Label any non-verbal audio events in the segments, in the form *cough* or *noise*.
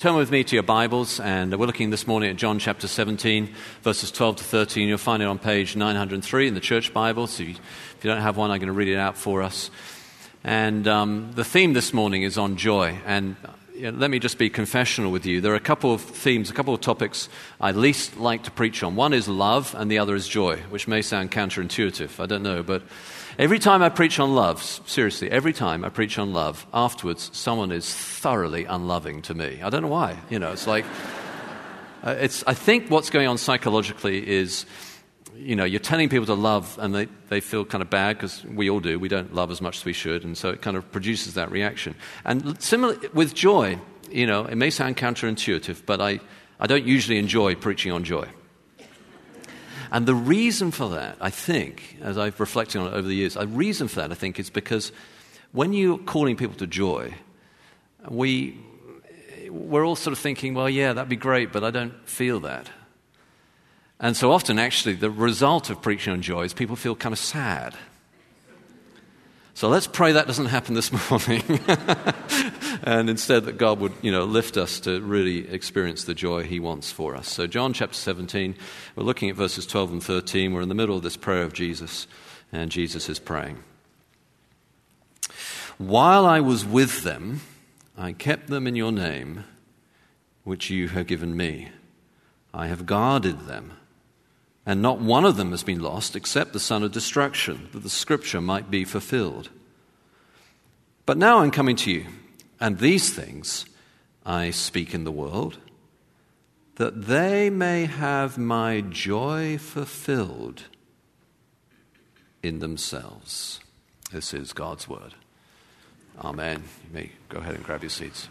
Turn with me to your Bibles, and we're looking this morning at John chapter 17, verses 12 to 13. You'll find it on page 903 in the Church Bible. So if you, don't have one, I'm going to read it out for us. And um, the theme this morning is on joy. And you know, let me just be confessional with you. There are a couple of themes, a couple of topics I least like to preach on. One is love, and the other is joy, which may sound counterintuitive. I don't know, but Every time I preach on love, seriously, every time I preach on love, afterwards someone is thoroughly unloving to me. I don't know why. You know, it's like, *laughs* uh, it's, I think what's going on psychologically is, you know, you're telling people to love and they, they feel kind of bad because we all do. We don't love as much as we should. And so it kind of produces that reaction. And similarly with joy, you know, it may sound counterintuitive, but I, I don't usually enjoy preaching on joy. And the reason for that, I think, as I've reflected on it over the years, the reason for that, I think, is because when you're calling people to joy, we, we're all sort of thinking, well, yeah, that'd be great, but I don't feel that. And so often, actually, the result of preaching on joy is people feel kind of sad. So let's pray that doesn't happen this *laughs* morning. And instead that God would, you know, lift us to really experience the joy he wants for us. So John chapter 17, we're looking at verses 12 and 13. We're in the middle of this prayer of Jesus, and Jesus is praying. While I was with them, I kept them in your name, which you have given me. I have guarded them and not one of them has been lost except the son of destruction, that the scripture might be fulfilled. But now I'm coming to you, and these things I speak in the world, that they may have my joy fulfilled in themselves. This is God's word. Amen. You may go ahead and grab your seats.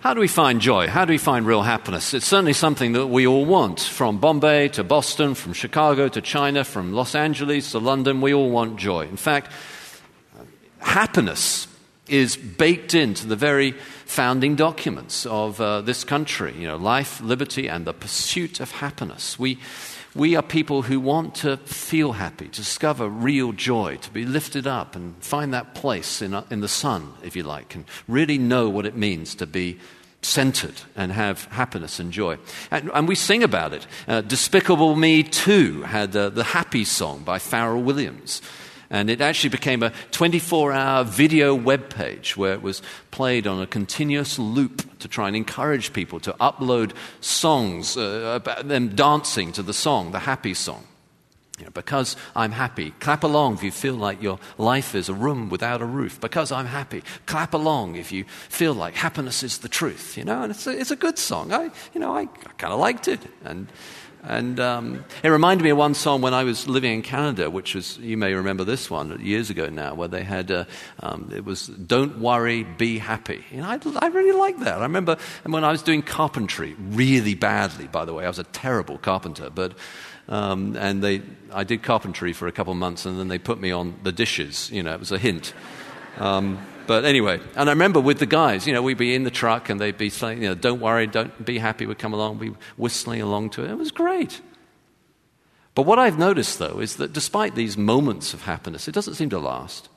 How do we find joy? How do we find real happiness? It's certainly something that we all want. From Bombay to Boston, from Chicago to China, from Los Angeles to London, we all want joy. In fact, happiness is baked into the very founding documents of uh, this country. You know, life, liberty, and the pursuit of happiness. We, we are people who want to feel happy, to discover real joy, to be lifted up and find that place in, in the sun, if you like, and really know what it means to be centered and have happiness and joy. And, and we sing about it. Uh, Despicable Me 2 had uh, the Happy Song by Pharrell Williams. And it actually became a 24 hour video web page where it was played on a continuous loop to try and encourage people to upload songs uh, about them dancing to the song, the happy song. You know, because I'm happy. Clap along if you feel like your life is a room without a roof. Because I'm happy. Clap along if you feel like happiness is the truth. You know, and it's a, it's a good song. I, you know, I, I kind of liked it. And and um, it reminded me of one song when I was living in Canada, which was, you may remember this one years ago now, where they had, uh, um, it was Don't Worry, Be Happy. Know, I, I really liked that. I remember when I was doing carpentry, really badly, by the way. I was a terrible carpenter, but, um, and they, I did carpentry for a couple of months, and then they put me on the dishes. You know, it was a hint. But anyway, and I remember with the guys, you know, we'd be in the truck and they'd be saying, you know, don't worry, don't be happy, we'd come along, be whistling along to it. It was great. But what I've noticed, though, is that despite these moments of happiness, it doesn't seem to last.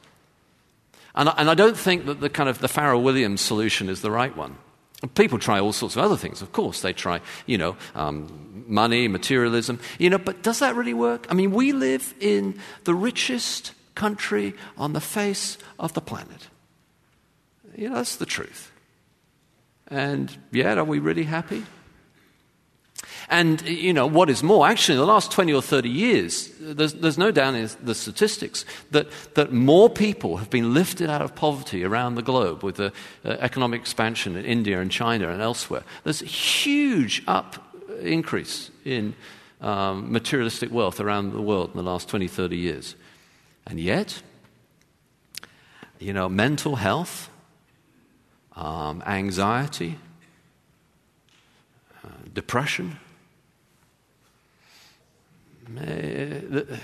And I, and I don't think that the kind of the Pharrell Williams solution is the right one. People try all sorts of other things, of course. They try, you know, um, money, materialism, you know, but does that really work? I mean, we live in the richest country on the face of the planet. You know, that's the truth. And yet, are we really happy? And, you know, what is more, actually, in the last 20 or 30 years, there's, there's, no doubt in the statistics that, that more people have been lifted out of poverty around the globe with the uh, economic expansion in India and China and elsewhere. There's a huge up increase in um, materialistic wealth around the world in the last 20, 30 years. And yet, you know, mental health, um, anxiety, uh, depression. Uh,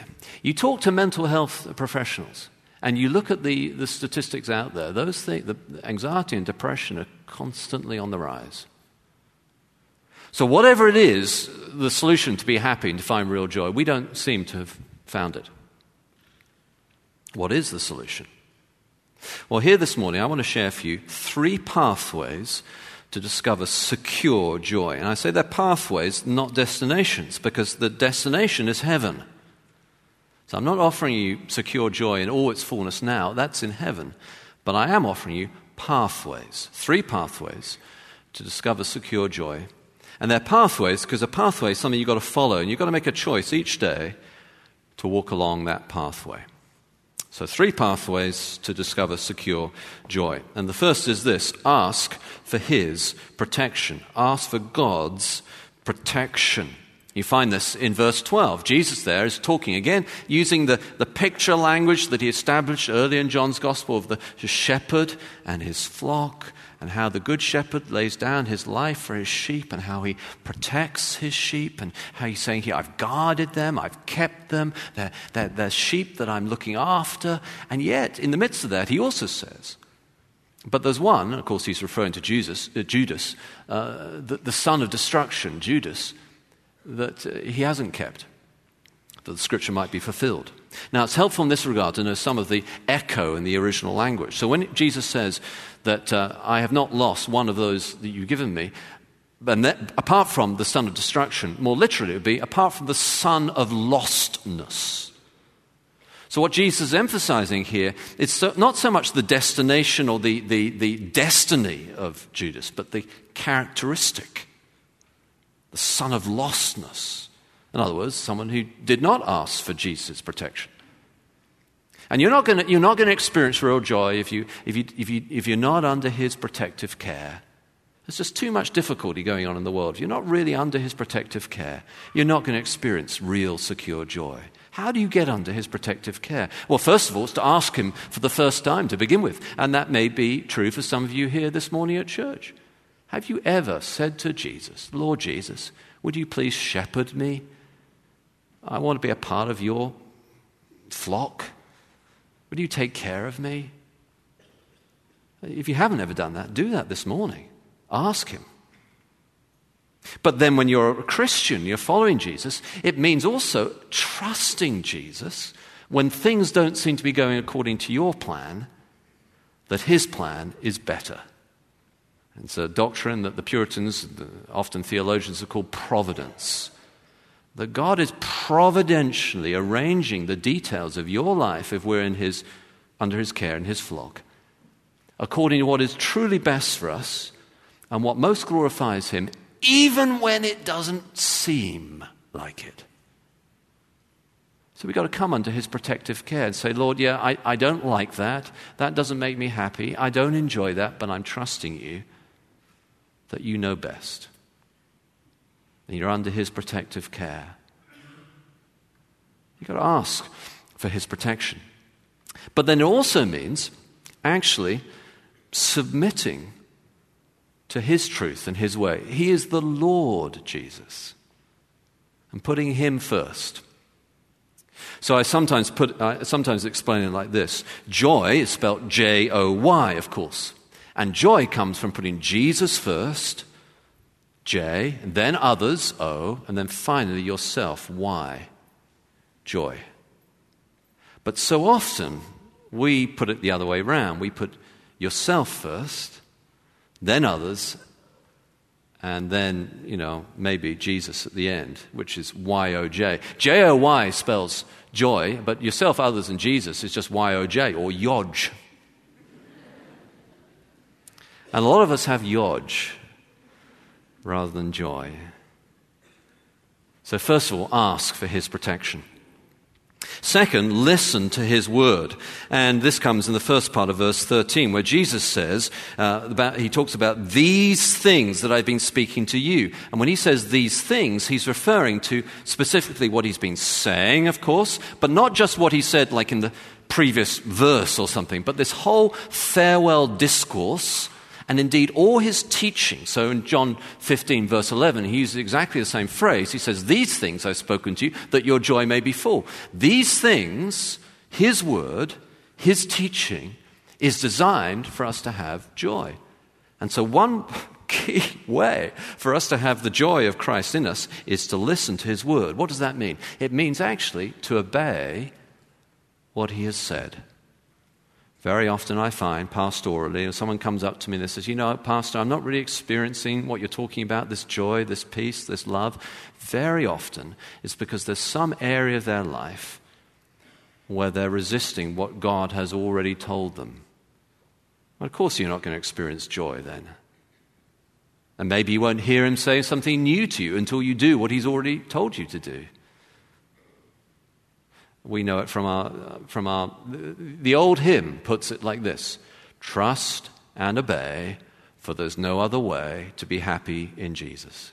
you talk to mental health professionals and you look at the, the statistics out there, those things, the anxiety and depression are constantly on the rise. So, whatever it is, the solution to be happy and to find real joy, we don't seem to have found it. What is the solution? Well, here this morning, I want to share for you three pathways to discover secure joy. And I say they're pathways, not destinations, because the destination is heaven. So I'm not offering you secure joy in all its fullness now, that's in heaven. But I am offering you pathways, three pathways to discover secure joy. And they're pathways because a pathway is something you've got to follow, and you've got to make a choice each day to walk along that pathway. So, three pathways to discover secure joy. And the first is this ask for His protection, ask for God's protection. You find this in verse 12. Jesus there is talking again using the, the picture language that he established earlier in John's Gospel of the shepherd and his flock and how the good shepherd lays down his life for his sheep and how he protects his sheep and how he's saying here, I've guarded them, I've kept them, they're, they're, they're sheep that I'm looking after. And yet, in the midst of that, he also says, but there's one, of course, he's referring to Jesus, uh, Judas, uh, the, the, son of destruction, Judas, that uh, he hasn't kept, that the scripture might be fulfilled. Now, it's helpful in this regard to know some of the echo in the original language. So when Jesus says, that uh, I have not lost one of those that you've given me. And that, apart from the son of destruction, more literally, it would be apart from the son of lostness. So, what Jesus is emphasizing here is so, not so much the destination or the, the, the destiny of Judas, but the characteristic, the son of lostness. In other words, someone who did not ask for Jesus' protection. And you're not going to experience real joy if, you, if, you, if, you, if you're not under his protective care. There's just too much difficulty going on in the world. If you're not really under his protective care, you're not going to experience real secure joy. How do you get under his protective care? Well, first of all, it's to ask him for the first time to begin with. And that may be true for some of you here this morning at church. Have you ever said to Jesus, Lord Jesus, would you please shepherd me? I want to be a part of your flock. Would you take care of me? If you haven't ever done that, do that this morning. Ask Him. But then, when you're a Christian, you're following Jesus, it means also trusting Jesus when things don't seem to be going according to your plan, that His plan is better. It's a doctrine that the Puritans, often theologians, have called providence that God is providentially arranging the details of your life if we're in his, under His care in His flock, according to what is truly best for us and what most glorifies Him, even when it doesn't seem like it. So we've got to come under His protective care and say, Lord, yeah, I, I don't like that. That doesn't make me happy. I don't enjoy that, but I'm trusting you that you know best and you're under his protective care. You've got to ask for his protection. But then it also means actually submitting to his truth and his way. He is the Lord Jesus. And putting him first. So I sometimes put I sometimes explain it like this. Joy is spelled J O Y, of course. And joy comes from putting Jesus first J, and then others, O, and then finally yourself, Y, joy. But so often we put it the other way around. We put yourself first, then others, and then, you know, maybe Jesus at the end, which is Y O J. J O Y spells joy, but yourself, others, and Jesus is just Y O J or Yodge. And a lot of us have Yodge rather than joy. So, first of all, ask for his protection. Second, listen to his word. And this comes in the first part of verse 13, where Jesus says, uh, about, he talks about these things that I've been speaking to you. And when he says these things, he's referring to specifically what he's been saying, of course, but not just what he said like in the previous verse or something, but this whole farewell discourse and indeed all his teaching. So in John 15, verse 11, he uses exactly the same phrase. He says, These things I've spoken to you, that your joy may be full. These things, his word, his teaching, is designed for us to have joy. And so, one *laughs* key way for us to have the joy of Christ in us is to listen to his word. What does that mean? It means actually to obey what he has said Very often I find pastorally, someone comes up to me and says, You know, Pastor, I'm not really experiencing what you're talking about, this joy, this peace, this love. Very often it's because there's some area of their life where they're resisting what God has already told them. Well, of course, you're not going to experience joy then. And maybe you won't hear him say something new to you until you do what he's already told you to do. We know it from our, from our, the old hymn puts it like this Trust and obey, for there's no other way to be happy in Jesus.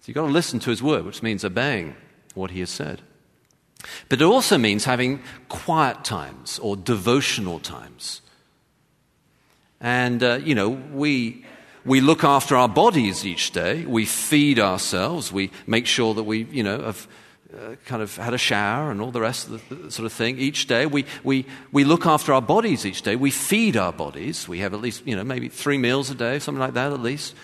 So you've got to listen to his word, which means obeying what he has said. But it also means having quiet times or devotional times. And, uh, you know, we, we look after our bodies each day. We feed ourselves. We make sure that we, you know, have uh, kind of had a shower and all the rest of the, sort of thing each day. We, we, we look after our bodies each day. We feed our bodies. We have at least, you know, maybe three meals a day, something like that at least.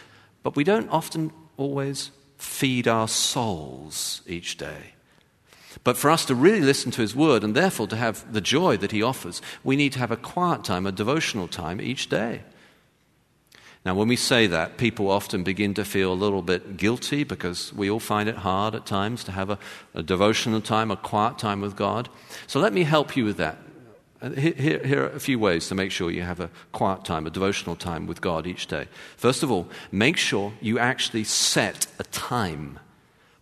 But we don't often always feed our souls each day. But for us to really listen to His Word and therefore to have the joy that He offers, we need to have a quiet time, a devotional time each day. Now, when we say that, people often begin to feel a little bit guilty because we all find it hard at times to have a, a devotional time, a quiet time with God. So let me help you with that. Uh, here, here, are a few ways to make sure you have a quiet time, a devotional time with God each day. First of all, make sure you actually set a time.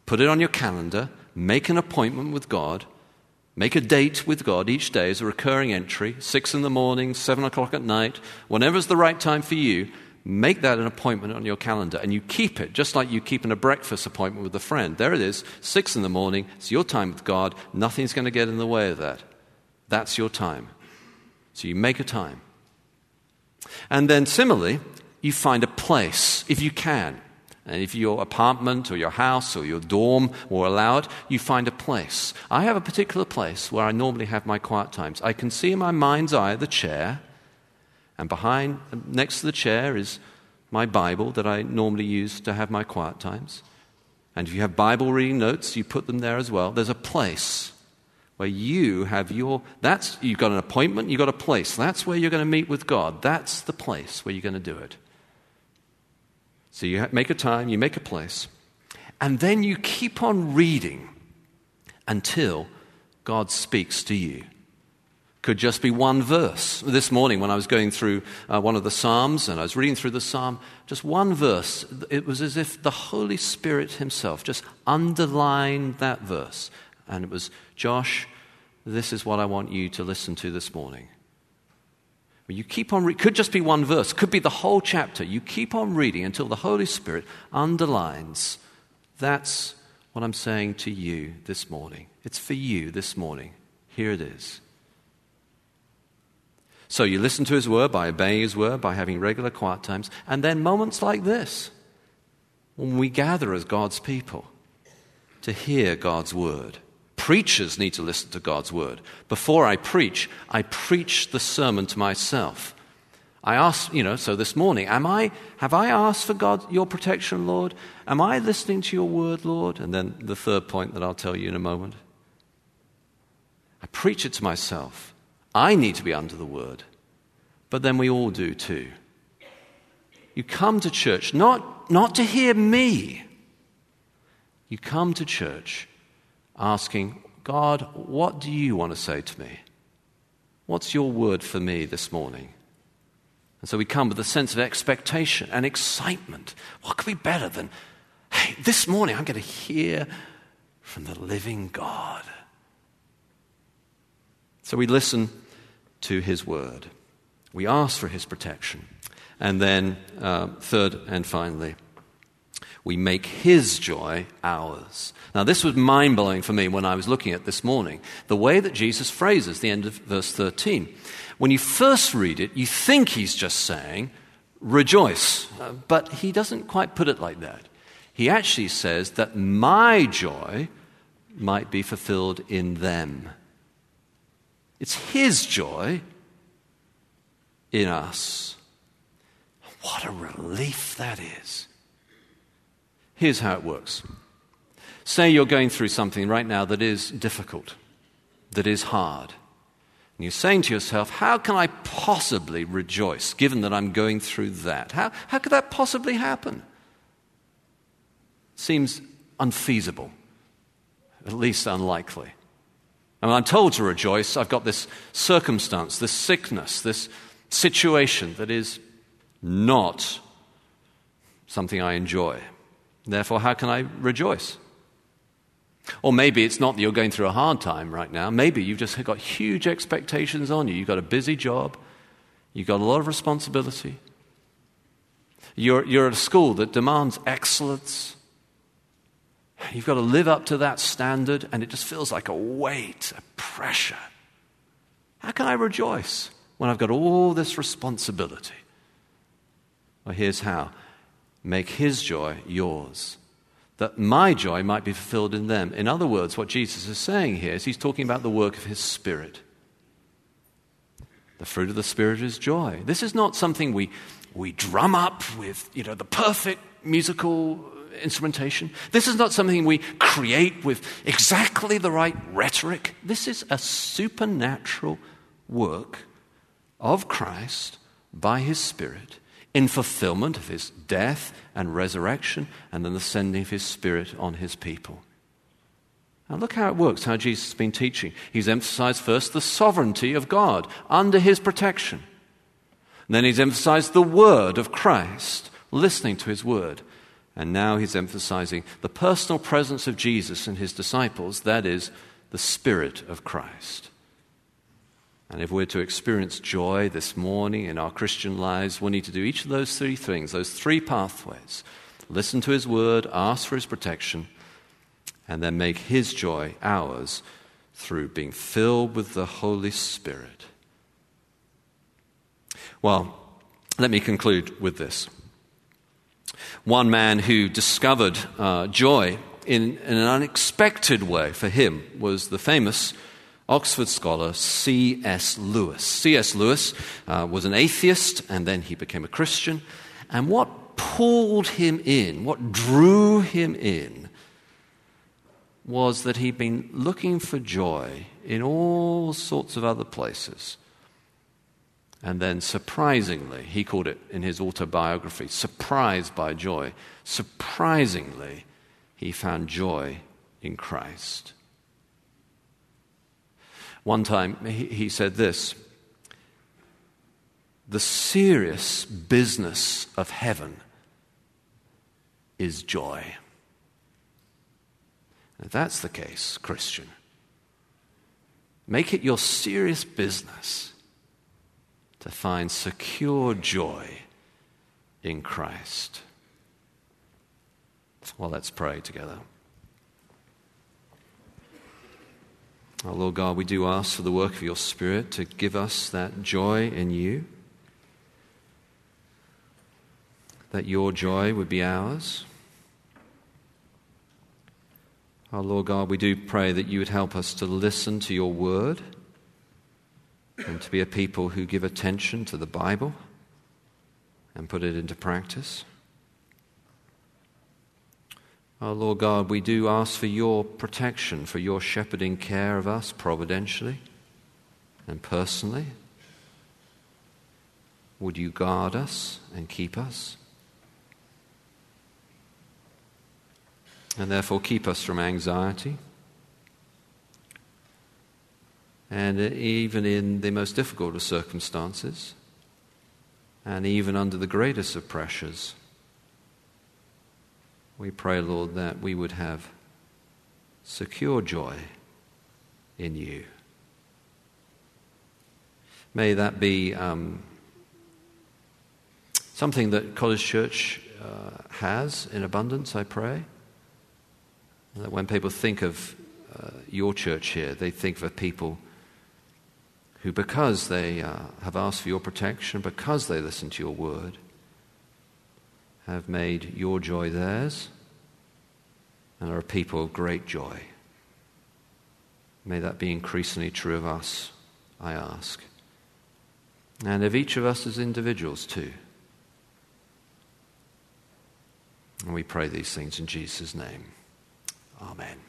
Put it on your calendar, make an appointment with God, make a date with God each day as a recurring entry, six in the morning, seven o'clock at night, whenever's the right time for you Make that an appointment on your calendar and you keep it, just like you keep in a breakfast appointment with a friend. There it is, six in the morning. It's your time with God. Nothing's going to get in the way of that. That's your time. So you make a time. And then similarly, you find a place, if you can. And if your apartment or your house or your dorm will allow it, you find a place. I have a particular place where I normally have my quiet times. I can see in my mind's eye the chair, and behind, next to the chair, is my Bible that I normally use to have my quiet times. And if you have Bible reading notes, you put them there as well. There's a place where you have your, that's, you've got an appointment, you've got a place. That's where you're going to meet with God. That's the place where you're going to do it. So you make a time, you make a place, and then you keep on reading until God speaks to you could just be one verse. This morning, when I was going through uh, one of the Psalms and I was reading through the Psalm, just one verse, it was as if the Holy Spirit Himself just underlined that verse. And it was, Josh, this is what I want you to listen to this morning. You keep on reading, could just be one verse, could be the whole chapter. You keep on reading until the Holy Spirit underlines that's what I'm saying to you this morning. It's for you this morning. Here it is. So you listen to his word by obeying his word, by having regular quiet times, and then moments like this, when we gather as God's people to hear God's word. Preachers need to listen to God's word. Before I preach, I preach the sermon to myself. I ask, you know, so this morning, am I, have I asked for God, your protection, Lord? Am I listening to your word, Lord? And then the third point that I'll tell you in a moment. I preach it to myself. I need to be under the word, but then we all do too. You come to church not, not to hear me. You come to church asking, God, what do you want to say to me? What's your word for me this morning? And so we come with a sense of expectation and excitement. What could be better than, hey, this morning I'm going to hear from the living God? So we listen to his word. We ask for his protection. And then, uh, third and finally, we make his joy ours. Now, this was mind blowing for me when I was looking at this morning. The way that Jesus phrases the end of verse 13. When you first read it, you think he's just saying, rejoice. Uh, but he doesn't quite put it like that. He actually says that my joy might be fulfilled in them. It's His joy in us. What a relief that is. Here's how it works. Say you're going through something right now that is difficult, that is hard. And you're saying to yourself, how can I possibly rejoice given that I'm going through that? How, how could that possibly happen? Seems unfeasible, at least unlikely. And I'm told to rejoice, I've got this circumstance, this sickness, this situation that is not something I enjoy. Therefore, how can I rejoice? Or maybe it's not that you're going through a hard time right now. Maybe you've just got huge expectations on you. You've got a busy job, you've got a lot of responsibility. You're, you're at a school that demands excellence. You've got to live up to that standard, and it just feels like a weight, a pressure. How can I rejoice when I've got all this responsibility? Well, here's how make His joy yours that my joy might be fulfilled in them. In other words, what Jesus is saying here is he's talking about the work of his Spirit. The fruit of the Spirit is joy. This is not something we, we drum up with you know, the perfect musical instrumentation. This is not something we create with exactly the right rhetoric. This is a supernatural work of Christ by his Spirit in fulfillment of his death and resurrection, and then the sending of his Spirit on his people. Now, look how it works, how Jesus has been teaching. He's emphasized first the sovereignty of God under his protection. And then he's emphasized the word of Christ, listening to his word. And now he's emphasizing the personal presence of Jesus and his disciples, that is, the Spirit of Christ. And if we're to experience joy this morning in our Christian lives, we need to do each of those three things, those three pathways listen to His word, ask for His protection, and then make His joy ours through being filled with the Holy Spirit. Well, let me conclude with this. One man who discovered uh, joy in, in, an unexpected way for him was the famous Oxford scholar C.S. Lewis. C.S. Lewis uh, was an atheist and then he became a Christian. And what pulled him in, what drew him in, was that he'd been looking for joy in all sorts of other places. And then, surprisingly, he called it in his autobiography, surprised by joy. Surprisingly, he found joy in Christ. One time he, said this The serious business of heaven is joy. If that's the case, Christian, make it your serious business to find secure joy in Christ. Well, let's pray together. Oh, Lord God, we do ask for the work of your Spirit to give us that joy in you, that your joy would be ours. Our oh, Lord God, we do pray that you would help us to listen to your word and to be a people who give attention to the Bible and put it into practice. Our Lord God, we do ask for your protection, for your shepherding care of us providentially and personally. Would you guard us and keep us? And therefore, keep us from anxiety. And even in the most difficult of circumstances, and even under the greatest of pressures, we pray, Lord, that we would have secure joy in you. May that be um, something that College Church uh, has in abundance, I pray. That when people think of uh, your church here, they think of people who, because they uh, have asked for your protection, because they listen to your word, have made your joy theirs and are a people of great joy. May that be increasingly true of us, I ask. And of each of us as individuals, too. And we pray these things in Jesus' name. Amen.